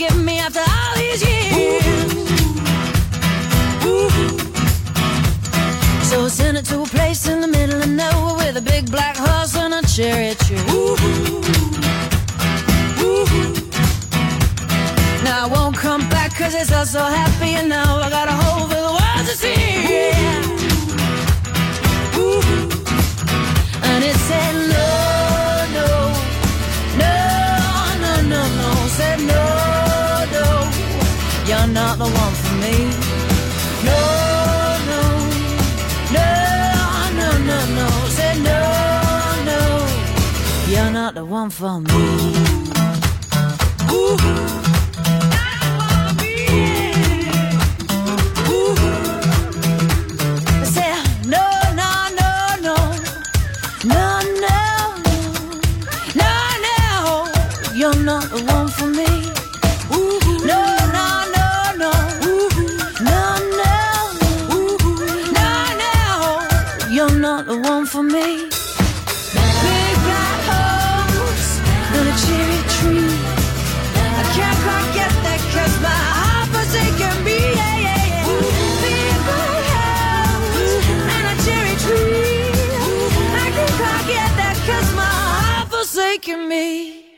Forgive me after all these years. Ooh. So I sent it to a place in the middle of nowhere with a big black horse and a cherry tree. Ooh. Ooh. Now I won't come back cause it's all so happy and now I got a hole for the world to see. Yeah. Ooh. And it said no, no, no, no, no, no. Said no, you're not the one for me. No, no, no, no, no, no. Said no, no, you're not the one for me. Ooh.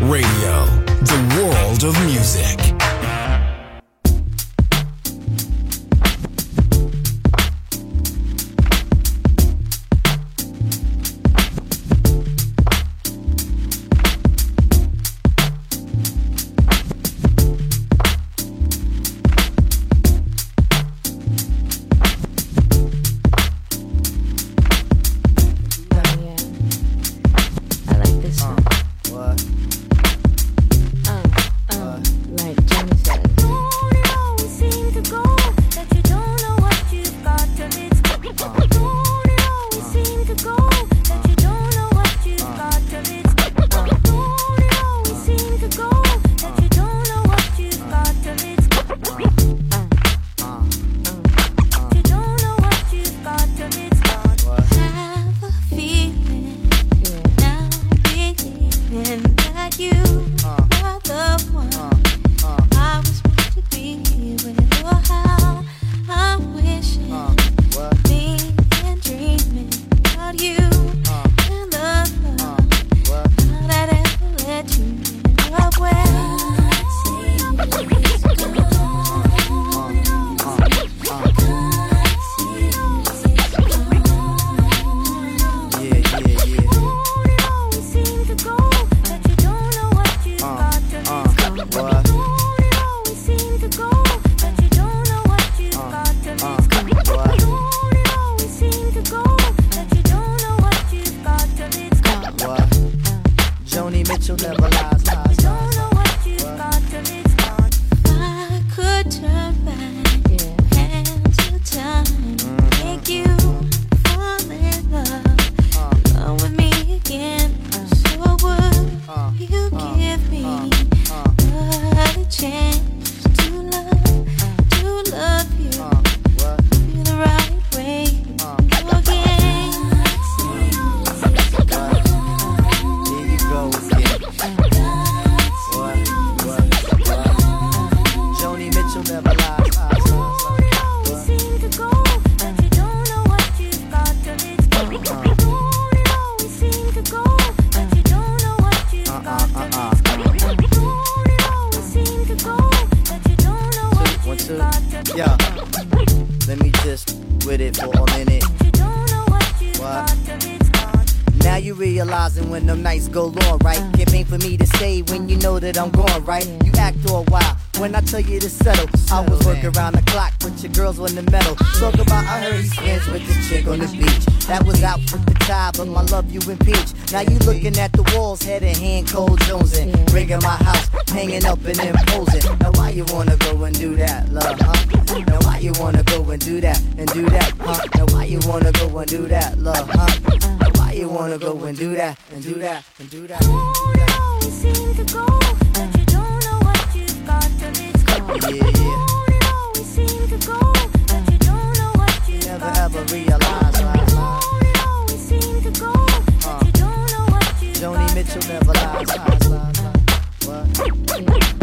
Radio, I'm gone, right? You act all wild when I tell you to settle. I was working around the clock, but your girls on the metal. Talk about I heard he's friends with this chick on the beach. That was out with the tie, but my love you impeach. Now you looking at the walls, head in hand, cold Jonesing. Bringing my house, hanging up and imposing. Now why you wanna go and do that, love, huh? Now why you wanna go and do that and do that, huh? Now why you wanna go and do that, love, huh? Now why you wanna go and do that and do that and do that? Yeah, yeah. Never ever realize, lies, lies. Joni Mitchell never lies, lies, lies, lies. What?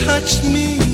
How to touch me.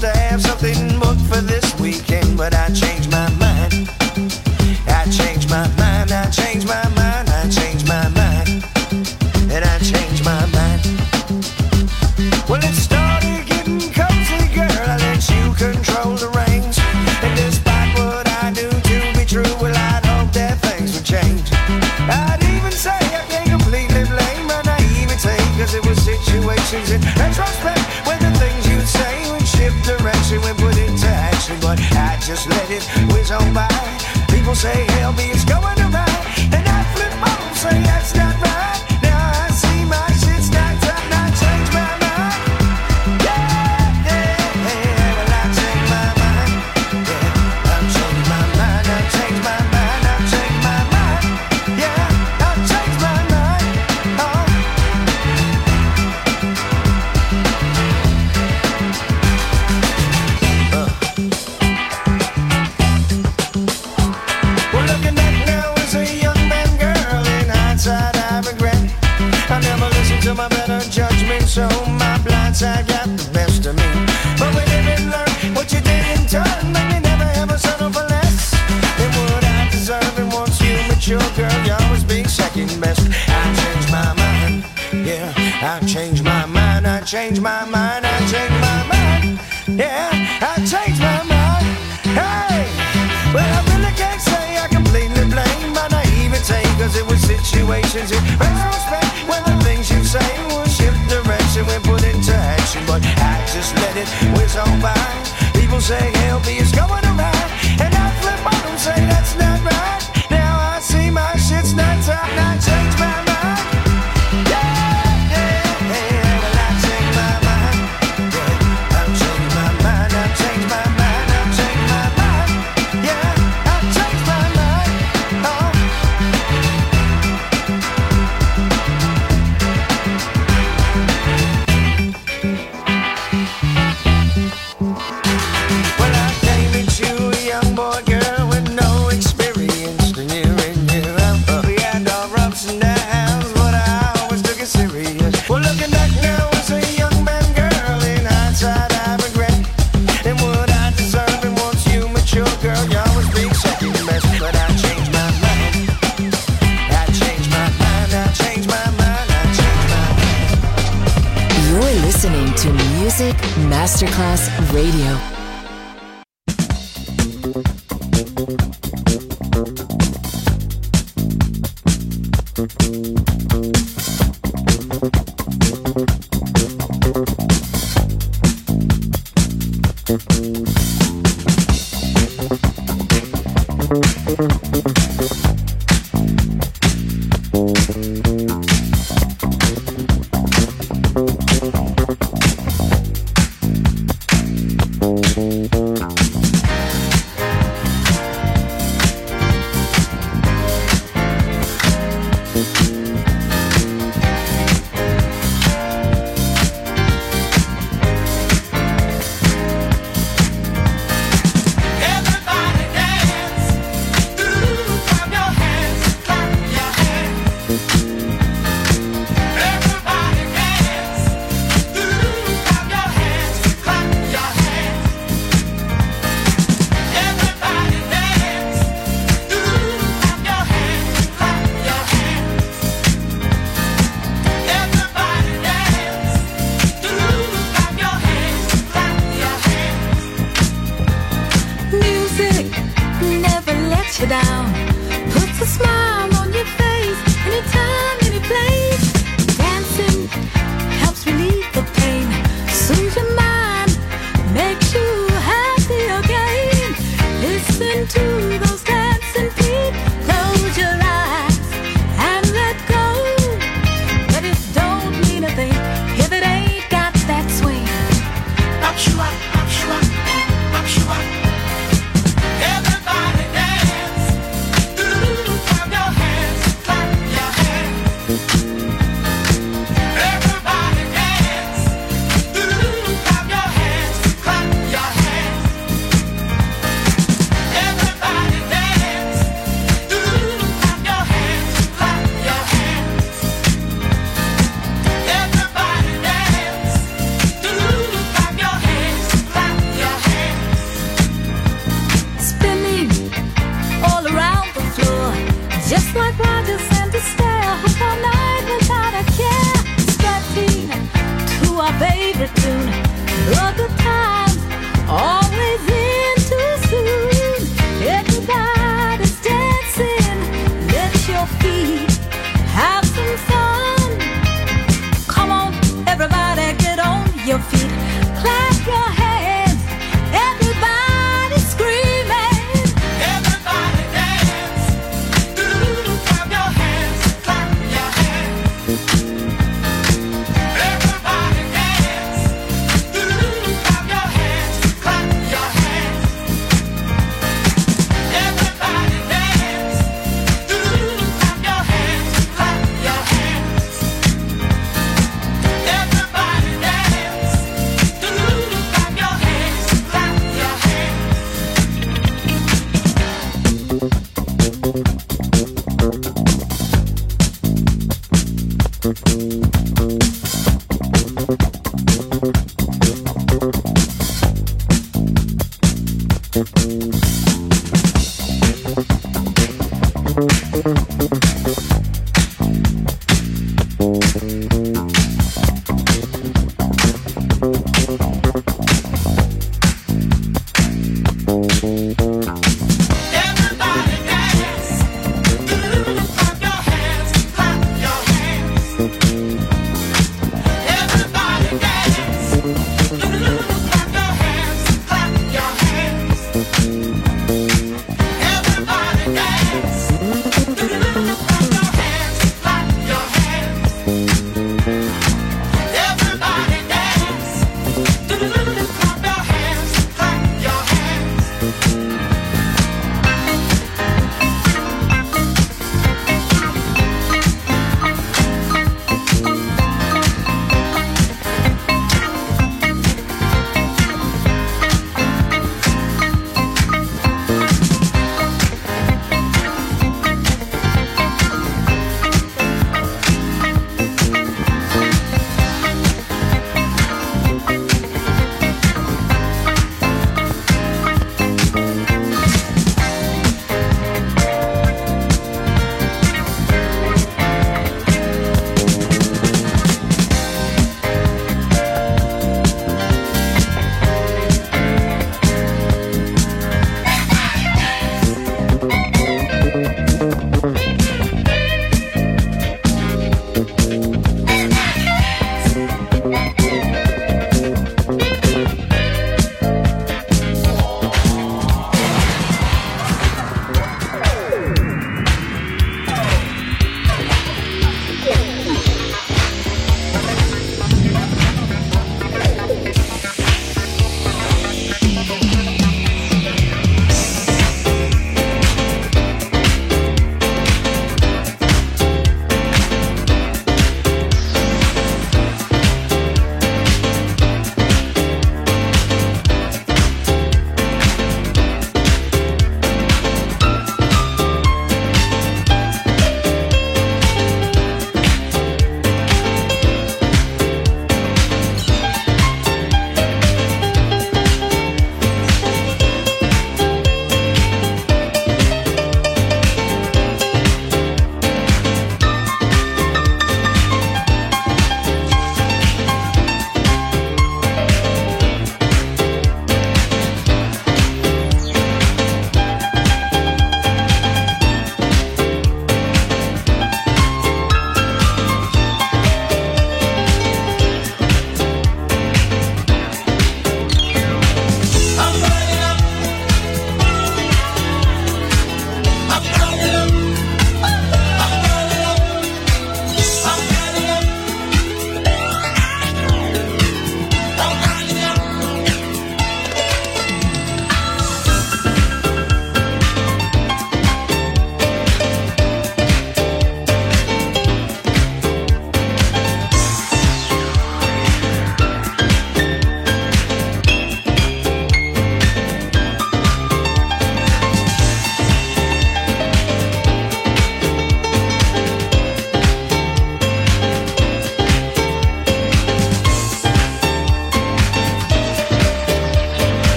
To have something